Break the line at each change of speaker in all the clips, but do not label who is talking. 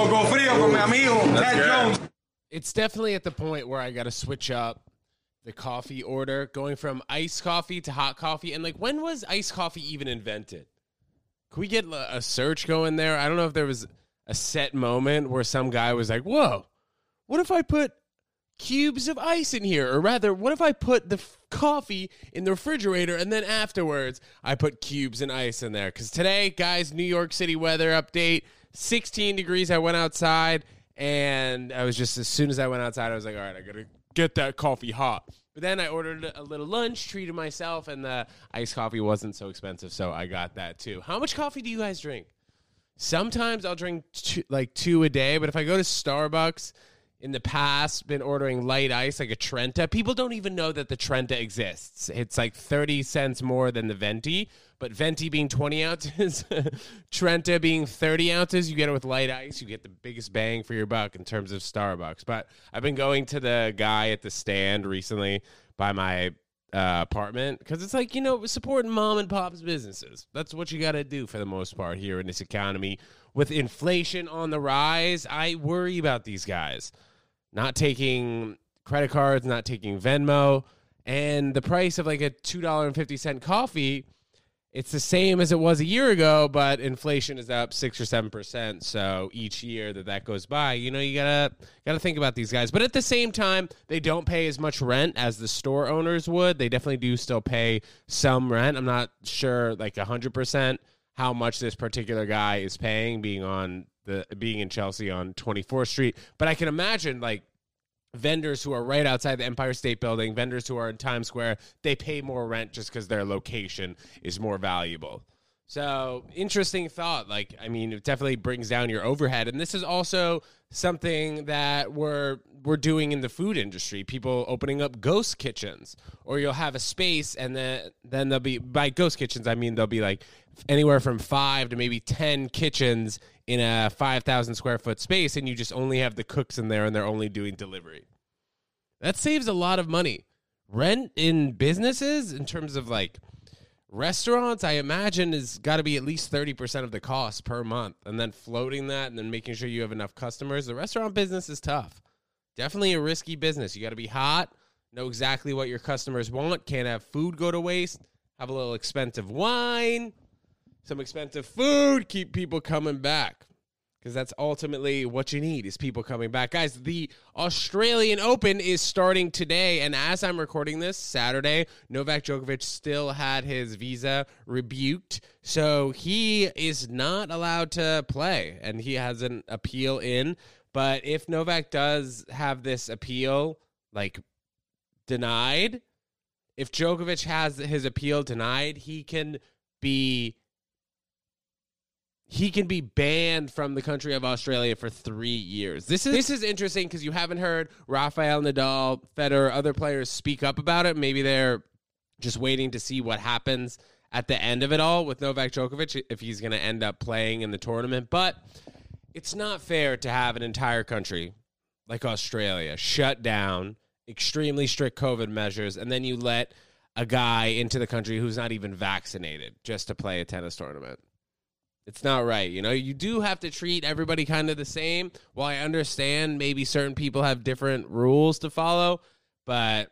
Choco Frio con mi amigo Ted
good.
Jones.
It's definitely at the point where I got to switch up the coffee order, going from iced coffee to hot coffee. And like, when was iced coffee even invented? Can we get a a search going there? I don't know if there was a set moment where some guy was like, "Whoa, what if I put cubes of ice in here?" Or rather, what if I put the f- coffee in the refrigerator and then afterwards I put cubes and ice in there? Because today, guys, New York City weather update: 16 degrees. I went outside and I was just as soon as I went outside, I was like, "All right, I gotta get that coffee hot." But then I ordered a little lunch, treated myself, and the iced coffee wasn't so expensive, so I got that too. How much coffee do you guys drink? Sometimes I'll drink two, like two a day, but if I go to Starbucks in the past, been ordering light ice like a Trenta. People don't even know that the Trenta exists. It's like 30 cents more than the Venti, but Venti being 20 ounces, Trenta being 30 ounces, you get it with light ice. You get the biggest bang for your buck in terms of Starbucks. But I've been going to the guy at the stand recently by my uh, apartment because it's like you know supporting mom and pop's businesses. That's what you got to do for the most part here in this economy. With inflation on the rise, I worry about these guys not taking credit cards, not taking Venmo, and the price of like a two dollar and fifty cent coffee. It's the same as it was a year ago, but inflation is up six or seven percent. So each year that that goes by, you know, you gotta gotta think about these guys. But at the same time, they don't pay as much rent as the store owners would. They definitely do still pay some rent. I'm not sure, like hundred percent, how much this particular guy is paying, being on the being in Chelsea on 24th Street. But I can imagine, like vendors who are right outside the Empire State Building, vendors who are in Times Square, they pay more rent just because their location is more valuable. So interesting thought. Like, I mean, it definitely brings down your overhead, and this is also something that we're we're doing in the food industry. People opening up ghost kitchens, or you'll have a space, and then then there'll be by ghost kitchens, I mean there'll be like anywhere from five to maybe ten kitchens in a five thousand square foot space, and you just only have the cooks in there, and they're only doing delivery. That saves a lot of money. Rent in businesses, in terms of like restaurants, I imagine is got to be at least 30% of the cost per month. And then floating that and then making sure you have enough customers. The restaurant business is tough. Definitely a risky business. You got to be hot, know exactly what your customers want, can't have food go to waste, have a little expensive wine, some expensive food, keep people coming back because that's ultimately what you need is people coming back. Guys the australian open is starting today and as i'm recording this saturday novak djokovic still had his visa rebuked. So he is not allowed to play and he has an appeal in. But if novak does have this appeal like denied if djokovic has his appeal denied he can be he can be banned from the country of Australia for three years. This is this is interesting because you haven't heard Rafael Nadal, Federer, other players speak up about it. Maybe they're just waiting to see what happens at the end of it all with Novak Djokovic if he's going to end up playing in the tournament. But it's not fair to have an entire country like Australia shut down, extremely strict COVID measures, and then you let a guy into the country who's not even vaccinated just to play a tennis tournament. It's not right. You know, you do have to treat everybody kind of the same. While I understand maybe certain people have different rules to follow, but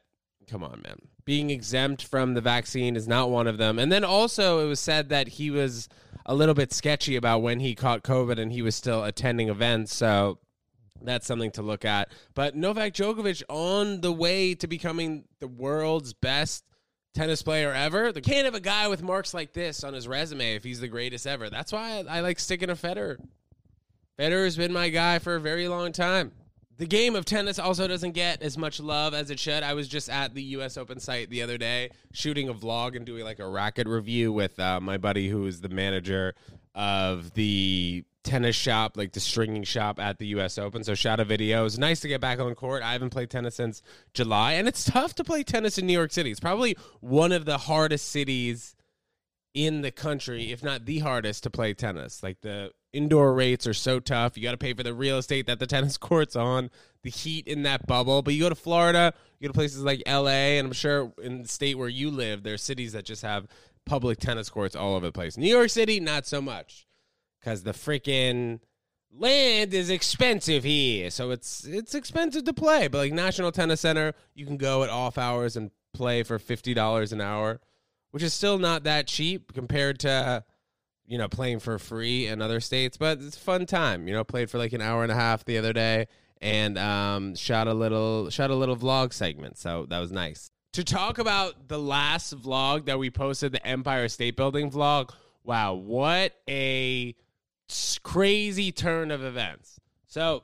come on, man. Being exempt from the vaccine is not one of them. And then also, it was said that he was a little bit sketchy about when he caught COVID and he was still attending events. So that's something to look at. But Novak Djokovic on the way to becoming the world's best tennis player ever. The can't have a guy with marks like this on his resume if he's the greatest ever. That's why I, I like sticking to Federer. Federer's been my guy for a very long time. The game of tennis also doesn't get as much love as it should. I was just at the U.S. Open site the other day, shooting a vlog and doing like a racket review with uh, my buddy who is the manager of the tennis shop, like the stringing shop at the U.S. Open. So shot a video. It was nice to get back on court. I haven't played tennis since July, and it's tough to play tennis in New York City. It's probably one of the hardest cities in the country, if not the hardest, to play tennis. Like the indoor rates are so tough. You got to pay for the real estate that the tennis court's on, the heat in that bubble. But you go to Florida, you go to places like LA, and I'm sure in the state where you live, there are cities that just have public tennis courts all over the place. New York City, not so much because the freaking land is expensive here, so it's it's expensive to play. But like National Tennis Center, you can go at off hours and play for fifty dollars an hour, which is still not that cheap compared to you know playing for free in other states. But it's fun time. You know, played for like an hour and a half the other day and um, shot a little shot a little vlog segment. So that was nice. To talk about the last vlog that we posted, the Empire State Building vlog. Wow, what a crazy turn of events. So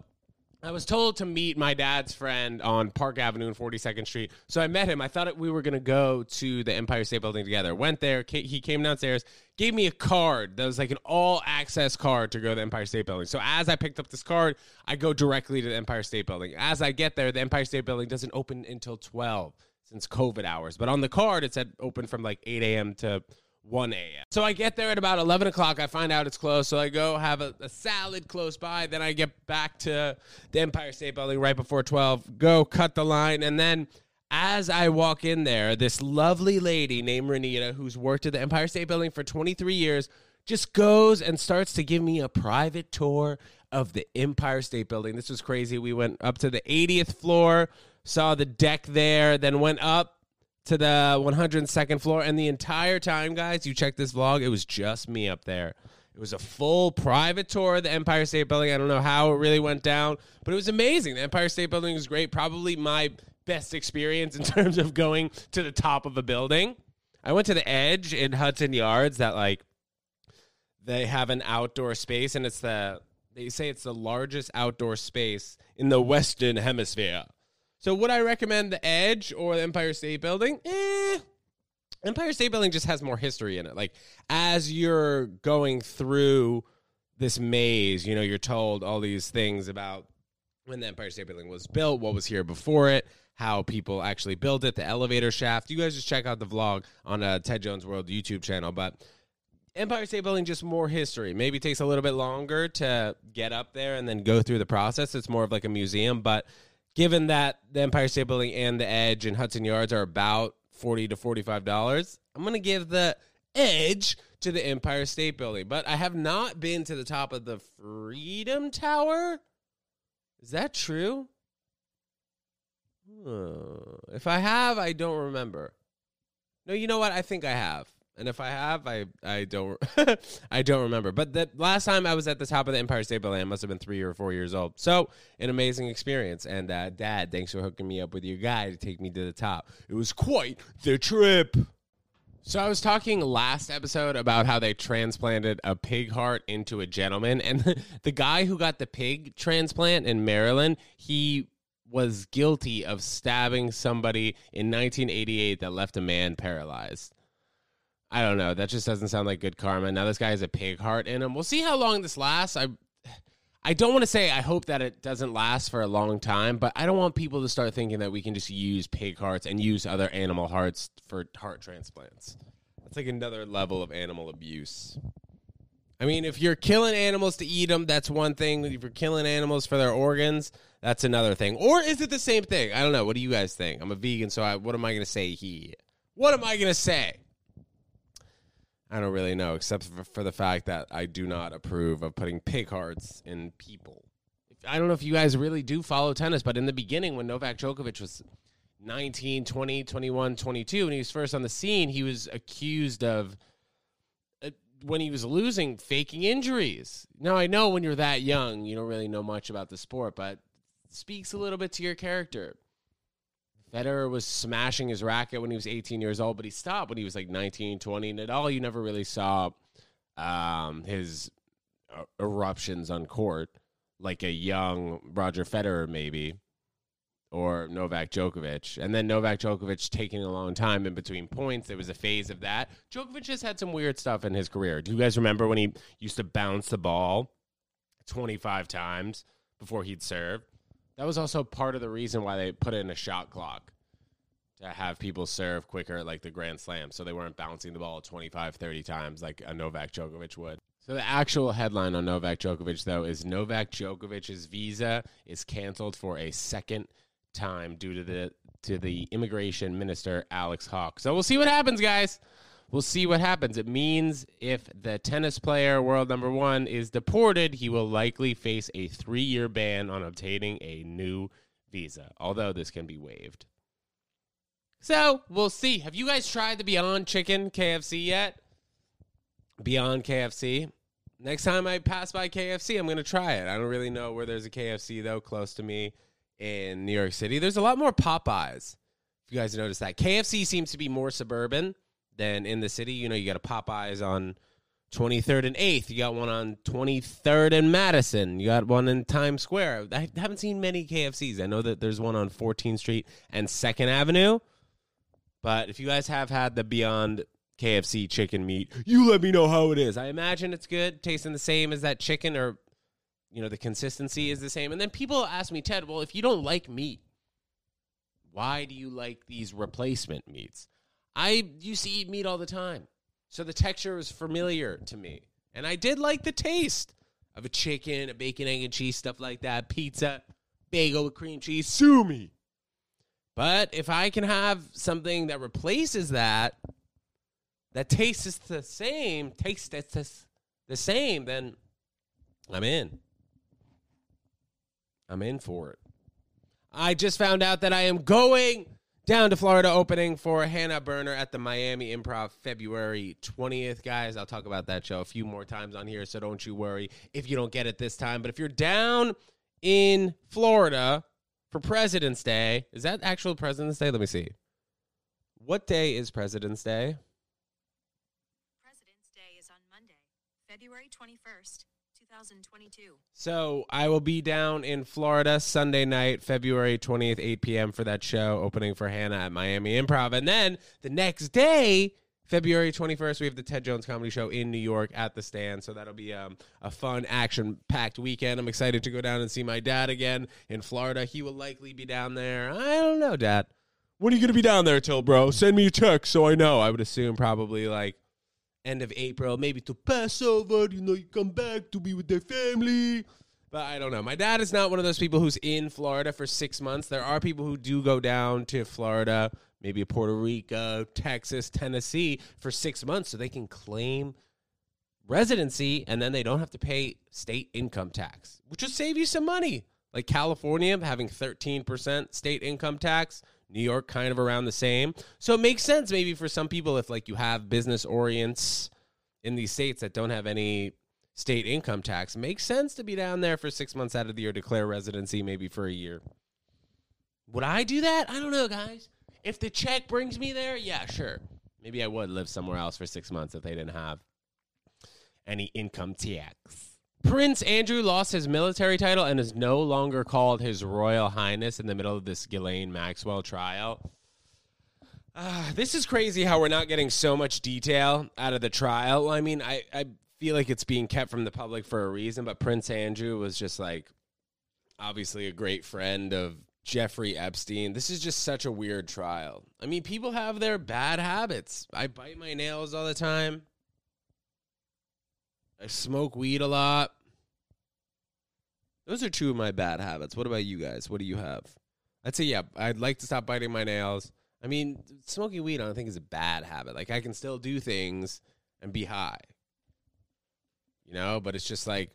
I was told to meet my dad's friend on Park Avenue and 42nd Street. So I met him. I thought we were going to go to the Empire State Building together. Went there. He came downstairs, gave me a card that was like an all access card to go to the Empire State Building. So as I picked up this card, I go directly to the Empire State Building. As I get there, the Empire State Building doesn't open until 12 since COVID hours. But on the card, it said open from like 8 a.m. to 1 a.m. So I get there at about 11 o'clock. I find out it's closed. So I go have a, a, salad close by. Then I get back to the Empire State Building right before 12, go cut the line. And then as I walk in there, this lovely lady named Renita, who's worked at the Empire State Building for 23 years, just goes and starts to give me a private tour of the Empire State Building. This was crazy. We went up to the 80th floor, saw the deck there, then went up to the 102nd floor. And the entire time, guys, you check this vlog, it was just me up there. It was a full private tour of the Empire State Building. I don't know how it really went down, but it was amazing. The Empire State Building was great. Probably my best experience in terms of going to the top of a building. I went to the edge in Hudson Yards that like they have an outdoor space and it's the they say it's the largest outdoor space in the western hemisphere. So would I recommend the Edge or the Empire State Building? Eh. Empire State Building just has more history in it. Like as you're going through this maze, you know, you're told all these things about when the Empire State Building was built, what was here before it, how people actually built it, the elevator shaft. You guys just check out the vlog on uh, Ted Jones World YouTube channel. But Empire State Building just more history. Maybe takes a little bit longer to get up there and then go through the process. It's more of like a museum, but given that the Empire State Building and the Edge and Hudson Yards are about forty to forty-five dollars, I'm gonna give the Edge to the Empire State Building. But I have not been to the top of the Freedom Tower. Is that true? Hmm. If I have, I don't remember. No, you know what? I think I have. And if I have, I I don't I don't remember. But the last time I was at the top of the Empire State Building, I must have been three or four years old. So an amazing experience. And uh, Dad, thanks for hooking me up with your guy to take me to the top. It was quite the trip. So I was talking last episode about how they transplanted a pig heart into a gentleman, and the, the guy who got the pig transplant in Maryland, he was guilty of stabbing somebody in 1988 that left a man paralyzed. I don't know. That just doesn't sound like good karma. Now this guy has a pig heart in him. We'll see how long this lasts. I I don't want to say I hope that it doesn't last for a long time, but I don't want people to start thinking that we can just use pig hearts and use other animal hearts for heart transplants. That's like another level of animal abuse. I mean, if you're killing animals to eat them, that's one thing. If you're killing animals for their organs, that's another thing. Or is it the same thing? I don't know. What do you guys think? I'm a vegan, so I, what am I going to say He. What am I going to say? I don't really know, except for, for, the fact that I do not approve of putting pig hearts in people. I don't know if you guys really do follow tennis, but in the beginning, when Novak Djokovic was 19, 20, 21, 22, when he was first on the scene, he was accused of, uh, when he was losing, faking injuries. Now, I know when you're that young, you don't really know much about the sport, but speaks a little bit to your character. Federer was smashing his racket when he was 18 years old, but he stopped when he was like 19, 20. And at all, you never really saw um, his uh, eruptions on court like a young Roger Federer, maybe, or Novak Djokovic. And then Novak Djokovic taking a long time in between points. There was a phase of that. Djokovic just had some weird stuff in his career. Do you guys remember when he used to bounce the ball 25 times before he'd serve? That was also part of the reason why they put in a shot clock to have people serve quicker like the Grand Slam so they weren't bouncing the ball 25, 30 times like a Novak Djokovic would. So the actual headline on Novak Djokovic though is Novak Djokovic's visa is canceled for a second time due to the to the immigration minister Alex Hawke. So we'll see what happens, guys. We'll see what happens. It means if the tennis player, world number one, is deported, he will likely face a three year ban on obtaining a new visa, although this can be waived. So we'll see. Have you guys tried the Beyond Chicken KFC yet? Beyond KFC. Next time I pass by KFC, I'm going to try it. I don't really know where there's a KFC, though, close to me in New York City. There's a lot more Popeyes. If you guys noticed that, KFC seems to be more suburban than in the city. You know, you got a Popeyes on 23rd and 8th. You got one on 23rd and Madison. You got one in Times Square. I haven't seen many KFCs. I know that there's one on 14th Street and 2nd Avenue. But if you guys have had the Beyond KFC chicken meat, you let me know how it is. I imagine it's good, tasting the same as that chicken, or you know, the consistency is the same. And then people ask me, Ted, well, if you don't like meat, why do you like these replacement meats? I used to eat meat all the time. So the texture was familiar to me. And I did like the taste of a chicken, a bacon, egg, and cheese, stuff like that, pizza, bagel with cream cheese, sue me. But if I can have something that replaces that, that tastes the same, tastes the same, then I'm in. I'm in for it. I just found out that I am going down to Florida opening for Hannah Berner at the Miami Improv February 20th. Guys, I'll talk about that show a few more times on here, so don't you worry if you don't get it this time. But if you're down in Florida for President's Day, is that actual President's Day? Let me see. What day is President's Day?
President's Day is on Monday, February 21st. 2022.
So I will be down in Florida Sunday night, February 20th, 8 p.m. for that show, opening for Hannah at Miami Improv. And then the next day, February 21st, we have the Ted Jones Comedy Show in New York at the stand. So that'll be um, a fun, action packed weekend. I'm excited to go down and see my dad again in Florida. He will likely be down there. I don't know, Dad. When are you going to be down there till, bro? Send me a text so I know. I would assume probably like end of April, maybe to Passover. You know, you come back to be with their family. But I don't know. My dad is not one of those people who's in Florida for six months. There are people who do go down to Florida, maybe Puerto Rico, Texas, Tennessee for six months so they can claim residency and then they don't have to pay state income tax, which will save you some money. Like California having 13% state income tax, New York kind of around the same. So it makes sense maybe for some people if like you have business orients in these states that don't have any state income tax, makes sense to be down there for 6 months out of the year declare residency maybe for a year. Would I do that? I don't know, guys. If the check brings me there, yeah, sure. Maybe I would live somewhere else for 6 months if they didn't have any income tax. Prince Andrew lost his military title and is no longer called His Royal Highness in the middle of this Ghislaine Maxwell trial. Uh, this is crazy how we're not getting so much detail out of the trial. I mean, I, I feel like it's being kept from the public for a reason, but Prince Andrew was just like obviously a great friend of Jeffrey Epstein. This is just such a weird trial. I mean, people have their bad habits. I bite my nails all the time. I smoke weed a lot. Those are two of my bad habits. What about you guys? What do you have? I'd say, yeah, I'd like to stop biting my nails. I mean, smoking weed, I don't think is a bad habit. Like, I can still do things and be high, you know, but it's just like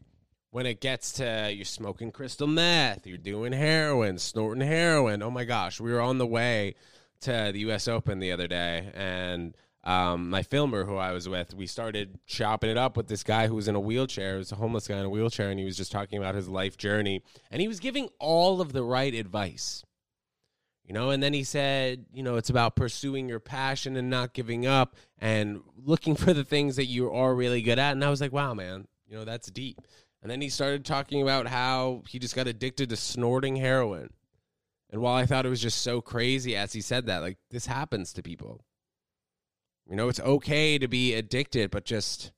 when it gets to you're smoking crystal meth, you're doing heroin, snorting heroin. Oh my gosh, we were on the way to the U.S. Open the other day, and um, my filmer who I was with, we started chopping it up with this guy who was in a wheelchair. It was a homeless guy in a wheelchair, and he was just talking about his life journey. And he was giving all of the right advice. You know, and then he said, you know, it's about pursuing your passion and not giving up and looking for the things that you are really good at. And I was like, wow, man, you know, that's deep. And then he started talking about how he just got addicted to snorting heroin. And while I thought it was just so crazy as he said that, like this happens to people. You know, it's okay to be addicted, but just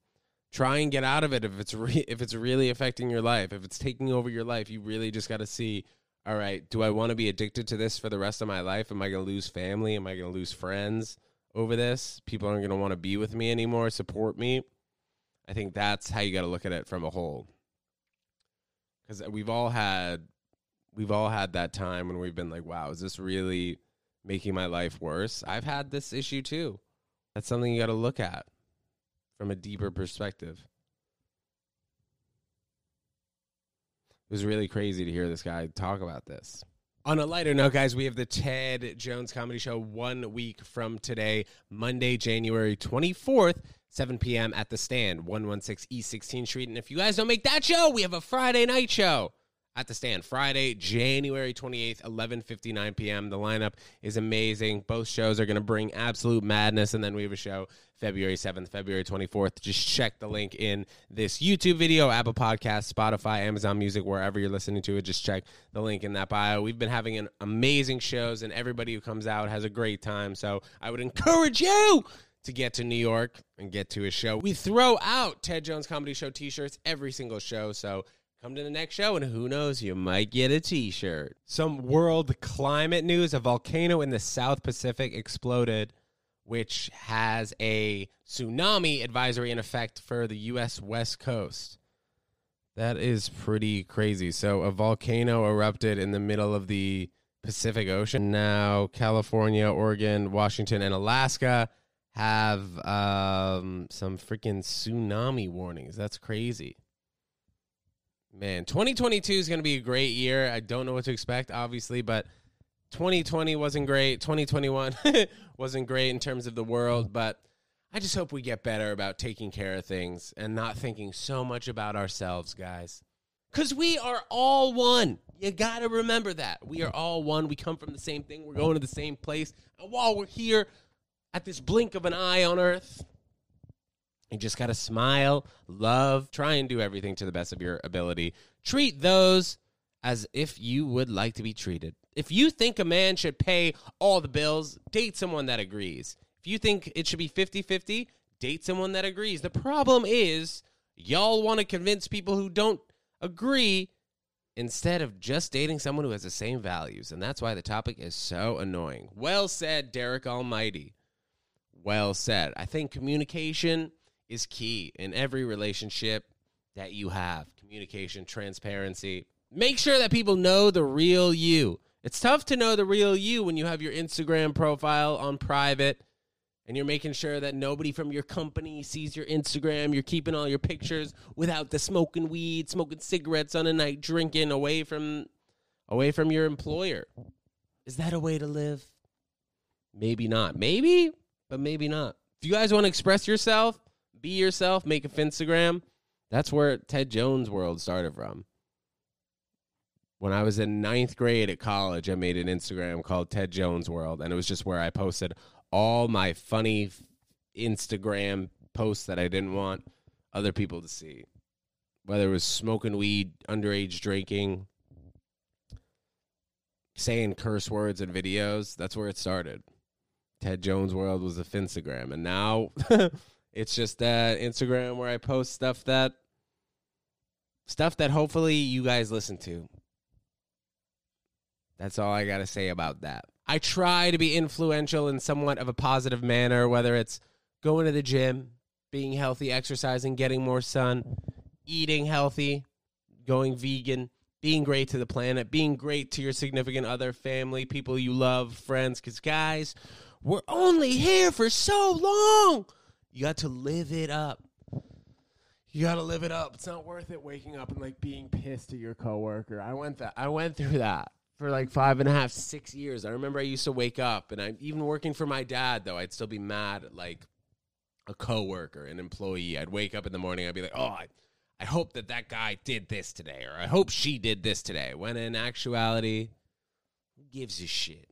try and get out of it if it's re- if it's really affecting your life. If it's taking over your life, you really just got to see, all right, do I want to be addicted to this for the rest of my life? Am I going to lose family? Am I going to lose friends over this? People aren't going to want to be with me anymore, support me. I think that's how you got to look at it from a whole. Cuz we've all had we've all had that time when we've been like, wow, is this really making my life worse? I've had this issue too That's something you got to look at from a deeper perspective. It was really crazy to hear this guy talk about this. On a lighter note, guys, we have the Ted Jones Comedy Show one week from today, Monday, January 24th, 7 p.m. at the stand, 116 East 16th Street. And if you guys don't make that show, we have a Friday night show at the stand Friday, January 28th, 11:59 p.m. The lineup is amazing. Both shows are going to bring absolute madness and then we have a show February 7th, February 24th. Just check the link in this YouTube video, Apple Podcast, Spotify, Amazon Music, wherever you're listening to it. Just check the link in that bio. We've been having an amazing shows and everybody who comes out has a great time. So, I would encourage you to get to New York and get to a show. We throw out Ted Jones Comedy Show t-shirts every single show, so Come to the next show, and who knows, you might get a t shirt. Some world climate news a volcano in the South Pacific exploded, which has a tsunami advisory in effect for the U.S. West Coast. That is pretty crazy. So, a volcano erupted in the middle of the Pacific Ocean. Now, California, Oregon, Washington, and Alaska have um, some freaking tsunami warnings. That's crazy. Man, 2022 is going to be a great year. I don't know what to expect, obviously, but 2020 wasn't great. 2021 wasn't great in terms of the world, but I just hope we get better about taking care of things and not thinking so much about ourselves, guys. Because we are all one. You got to remember that. We are all one. We come from the same thing. We're going to the same place. And while we're here at this blink of an eye on earth, you just got to smile, love, try and do everything to the best of your ability. Treat those as if you would like to be treated. If you think a man should pay all the bills, date someone that agrees. If you think it should be 50 50, date someone that agrees. The problem is, y'all want to convince people who don't agree instead of just dating someone who has the same values. And that's why the topic is so annoying. Well said, Derek Almighty. Well said. I think communication is key in every relationship that you have communication, transparency. Make sure that people know the real you. It's tough to know the real you when you have your Instagram profile on private and you're making sure that nobody from your company sees your Instagram. You're keeping all your pictures without the smoking weed, smoking cigarettes on a night, drinking away from away from your employer. Is that a way to live? Maybe not. Maybe, but maybe not. If you guys want to express yourself, be yourself, make a Instagram. That's where Ted Jones world started from. When I was in ninth grade at college, I made an Instagram called Ted Jones World, and it was just where I posted all my funny Instagram posts that I didn't want other people to see. Whether it was smoking weed, underage drinking, saying curse words in videos, that's where it started. Ted Jones World was a Finstagram, and now It's just that Instagram where I post stuff that stuff that hopefully you guys listen to. That's all I got to say about that. I try to be influential in somewhat of a positive manner, whether it's going to the gym, being healthy, exercising, getting more sun, eating healthy, going vegan, being great to the planet, being great to your significant other, family, people you love, friends. Because, guys, we're only here for so long. You got to live it up. You got to live it up. It's not worth it waking up and like being pissed at your coworker. I went that. I went through that for like five and a half, six years. I remember I used to wake up, and I'm even working for my dad though. I'd still be mad at like a coworker, an employee. I'd wake up in the morning. I'd be like, oh, I, I hope that that guy did this today, or I hope she did this today. When in actuality, who gives a shit?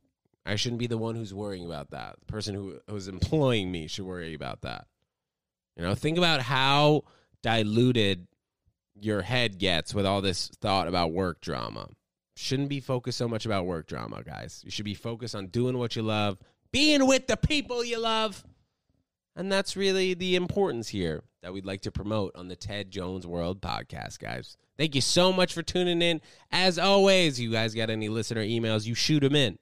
I shouldn't be the one who's worrying about that. The person who who's employing me should worry about that. You know, think about how diluted your head gets with all this thought about work drama. Shouldn't be focused so much about work drama, guys. You should be focused on doing what you love, being with the people you love. And that's really the importance here that we'd like to promote on the Ted Jones World podcast, guys. Thank you so much for tuning in. As always, you guys got any listener emails, you shoot them in.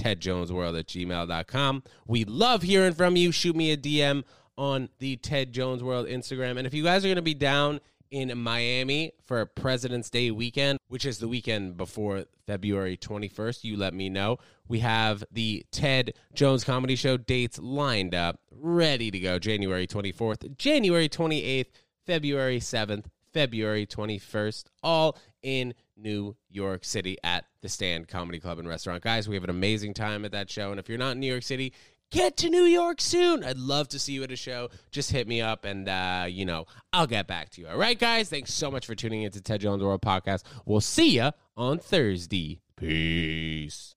TedJonesWorld at gmail.com. We love hearing from you. Shoot me a DM on the Ted Jones World Instagram. And if you guys are going to be down in Miami for President's Day weekend, which is the weekend before February 21st, you let me know. We have the Ted Jones Comedy Show dates lined up, ready to go January 24th, January 28th, February 7th, February 21st, all in New York City at the Stand Comedy Club and Restaurant. Guys, we have an amazing time at that show. And if you're not in New York City, get to New York soon. I'd love to see you at a show. Just hit me up and, uh, you know, I'll get back to you. All right, guys? Thanks so much for tuning into Ted Jones World Podcast. We'll see you on Thursday. Peace.